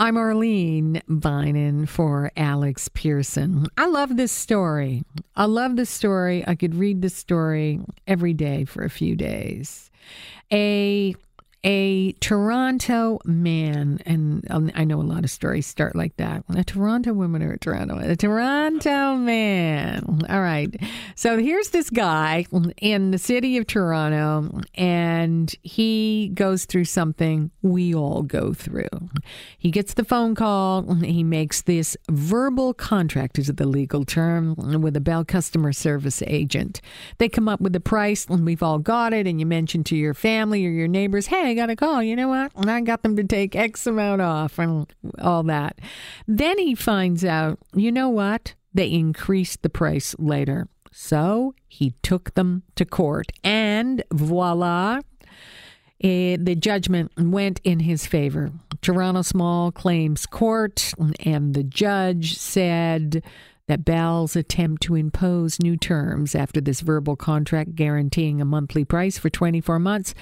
I'm Arlene Bynon for Alex Pierson. I love this story. I love this story. I could read this story every day for a few days. A a Toronto man, and um, I know a lot of stories start like that. A Toronto woman or a Toronto, a Toronto man. All right. So here's this guy in the city of Toronto, and he goes through something we all go through. He gets the phone call. He makes this verbal contract, is the legal term, with a Bell customer service agent. They come up with the price, and we've all got it. And you mention to your family or your neighbors, hey, I got a call. You know what? And I got them to take X amount off and all that. Then he finds out, you know what? They increased the price later. So he took them to court. And voila, eh, the judgment went in his favor. Toronto Small Claims Court, and the judge said that Bell's attempt to impose new terms after this verbal contract guaranteeing a monthly price for 24 months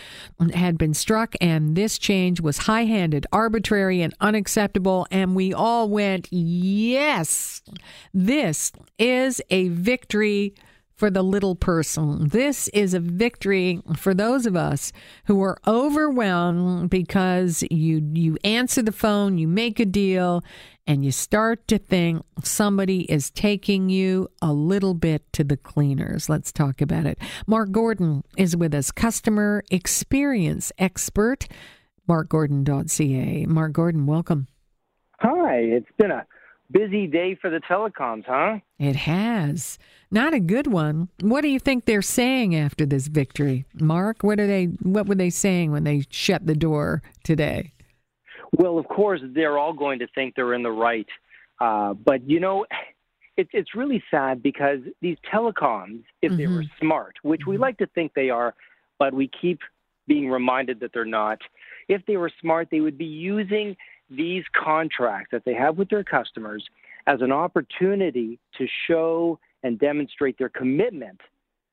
had been struck, and this change was high handed, arbitrary, and unacceptable. And we all went, yes, this is a victory for the little person. This is a victory for those of us who are overwhelmed because you you answer the phone, you make a deal, and you start to think somebody is taking you a little bit to the cleaners. Let's talk about it. Mark Gordon is with us, customer experience expert, markgordon.ca. Mark Gordon, welcome. Hi, it's been a busy day for the telecoms, huh? It has. Not a good one. What do you think they're saying after this victory? Mark, what are they what were they saying when they shut the door today? Well, of course, they're all going to think they're in the right. Uh, but, you know, it's it's really sad because these telecoms, if mm-hmm. they were mm-hmm. smart, which we mm-hmm. like to think they are, but we keep being reminded that they're not, if they were smart, they would be using these contracts that they have with their customers as an opportunity to show and demonstrate their commitment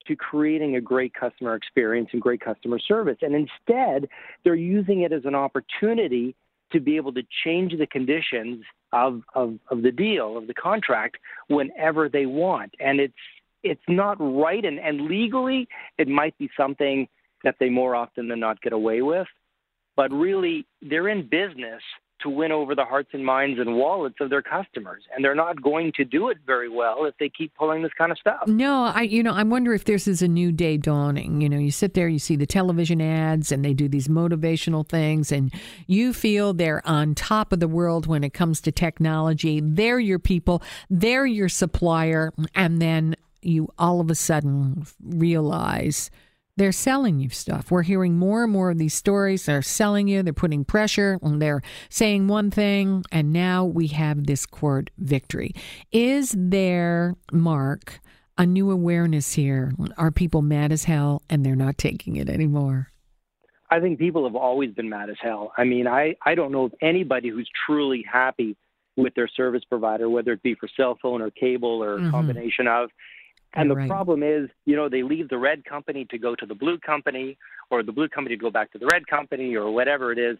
to creating a great customer experience and great customer service. And instead, they're using it as an opportunity to be able to change the conditions of, of, of the deal, of the contract, whenever they want. And it's it's not right and, and legally it might be something that they more often than not get away with. But really they're in business to win over the hearts and minds and wallets of their customers. And they're not going to do it very well if they keep pulling this kind of stuff. No i you know i wonder if this is a new day dawning. You know you sit there you see the television ads and they do these motivational things and you feel they're on top of the world when it comes to technology. They're your people they're your supplier and then you all of a sudden realize they're selling you stuff. We're hearing more and more of these stories. They're selling you, they're putting pressure, and they're saying one thing, and now we have this court victory. Is there, Mark, a new awareness here? Are people mad as hell and they're not taking it anymore? I think people have always been mad as hell. I mean, I, I don't know of anybody who's truly happy with their service provider, whether it be for cell phone or cable or a mm-hmm. combination of. And the right. problem is, you know, they leave the red company to go to the blue company, or the blue company to go back to the red company, or whatever it is,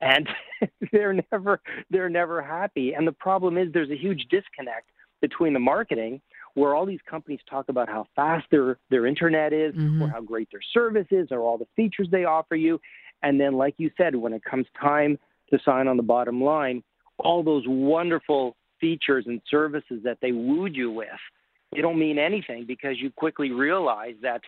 and they're never they're never happy. And the problem is, there's a huge disconnect between the marketing, where all these companies talk about how fast their their internet is, mm-hmm. or how great their service is, or all the features they offer you, and then, like you said, when it comes time to sign on the bottom line, all those wonderful features and services that they wooed you with they don't mean anything because you quickly realize that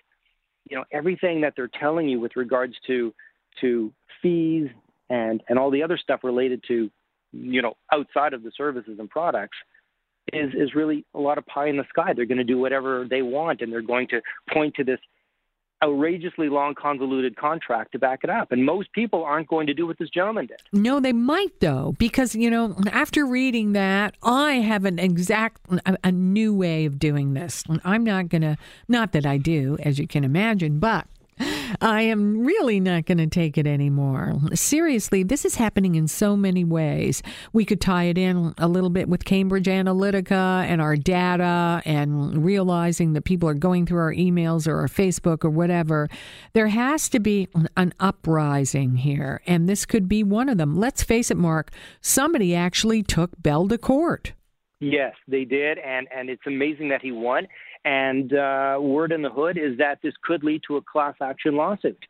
you know everything that they're telling you with regards to to fees and and all the other stuff related to you know outside of the services and products is is really a lot of pie in the sky. They're going to do whatever they want, and they're going to point to this outrageously long, convoluted contract to back it up. And most people aren't going to do what this gentleman did. No, they might, though, because, you know, after reading that, I have an exact, a, a new way of doing this. I'm not going to, not that I do, as you can imagine, but I am really not going to take it anymore. Seriously, this is happening in so many ways. We could tie it in a little bit with Cambridge Analytica and our data and realizing that people are going through our emails or our Facebook or whatever. There has to be an uprising here, and this could be one of them. Let's face it, Mark, somebody actually took Bell to court. Yes, they did, and and it's amazing that he won. And uh, word in the hood is that this could lead to a class action lawsuit.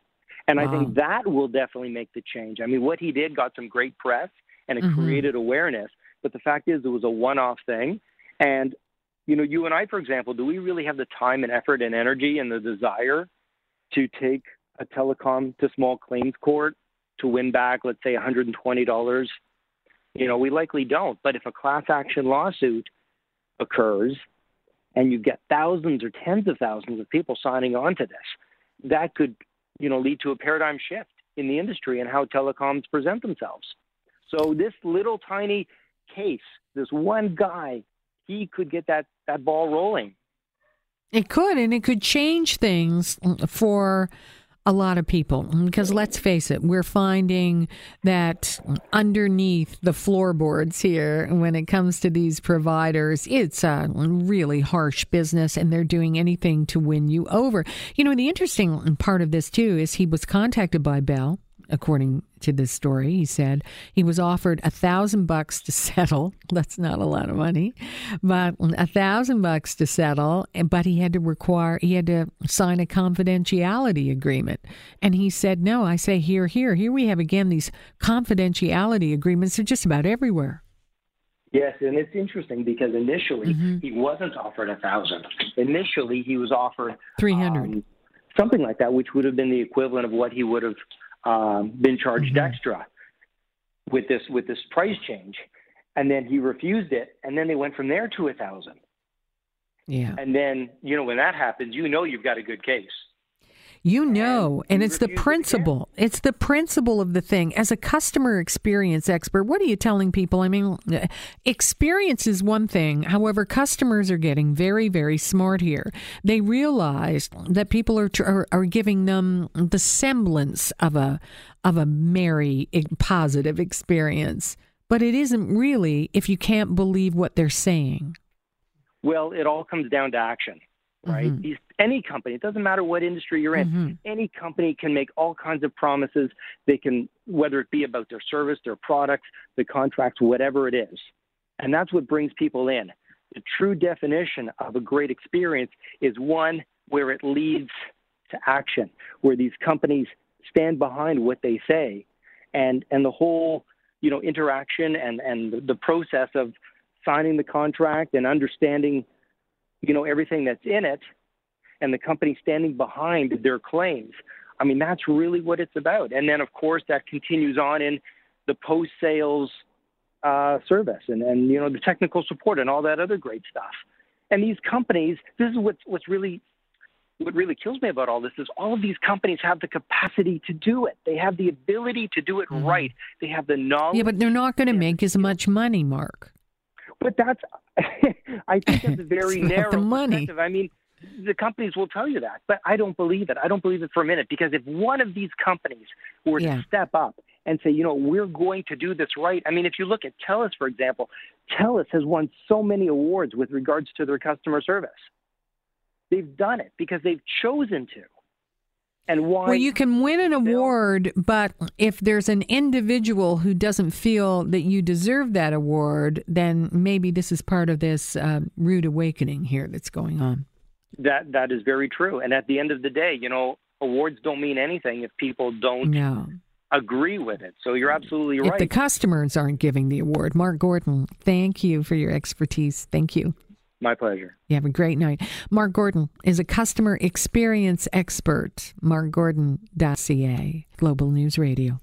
And wow. I think that will definitely make the change. I mean, what he did got some great press and it mm-hmm. created awareness. But the fact is, it was a one off thing. And, you know, you and I, for example, do we really have the time and effort and energy and the desire to take a telecom to small claims court to win back, let's say, $120? You know, we likely don't. But if a class action lawsuit occurs and you get thousands or tens of thousands of people signing on to this, that could, you know, lead to a paradigm shift in the industry and how telecoms present themselves. So this little tiny case, this one guy, he could get that, that ball rolling. It could, and it could change things for a lot of people. Because let's face it we're finding that underneath the floorboards here when it comes to these providers it's a really harsh business and they're doing anything to win you over. You know the interesting part of this too is he was contacted by bell according to this story. He said he was offered a thousand bucks to settle. That's not a lot of money, but a thousand bucks to settle. But he had to require he had to sign a confidentiality agreement, and he said no. I say here, here, here we have again these confidentiality agreements. They're just about everywhere. Yes, and it's interesting because initially mm-hmm. he wasn't offered a thousand. Initially, he was offered three hundred. Um, something like that, which would have been the equivalent of what he would have um, been charged mm-hmm. extra with this with this price change, and then he refused it, and then they went from there to a thousand. Yeah, and then you know when that happens, you know you've got a good case. You know, and, and it's the principle. It's the principle of the thing. As a customer experience expert, what are you telling people? I mean, uh, experience is one thing. However, customers are getting very, very smart here. They realize that people are are, are giving them the semblance of a of a merry, positive experience, but it isn't really if you can't believe what they're saying. Well, it all comes down to action right? Mm-hmm. These, any company, it doesn't matter what industry you're in, mm-hmm. any company can make all kinds of promises. They can, whether it be about their service, their products, the contracts, whatever it is. And that's what brings people in. The true definition of a great experience is one where it leads to action, where these companies stand behind what they say. And, and the whole, you know, interaction and, and the process of signing the contract and understanding you know, everything that's in it and the company standing behind their claims. I mean, that's really what it's about. And then, of course, that continues on in the post sales uh, service and, and, you know, the technical support and all that other great stuff. And these companies, this is what's, what's really what really kills me about all this is all of these companies have the capacity to do it. They have the ability to do it mm. right. They have the knowledge. Yeah, but they're not going to make as much money, Mark. But that's, I think that's very narrow the money. I mean, the companies will tell you that, but I don't believe it. I don't believe it for a minute because if one of these companies were yeah. to step up and say, you know, we're going to do this right. I mean, if you look at TELUS, for example, TELUS has won so many awards with regards to their customer service. They've done it because they've chosen to and why. Well, you can win an award, but if there's an individual who doesn't feel that you deserve that award, then maybe this is part of this uh, rude awakening here that's going on. That that is very true. And at the end of the day, you know, awards don't mean anything if people don't no. agree with it. So you're absolutely right. If the customers aren't giving the award, Mark Gordon, thank you for your expertise. Thank you. My pleasure. You have a great night. Mark Gordon is a customer experience expert. MarkGordon.ca, Global News Radio.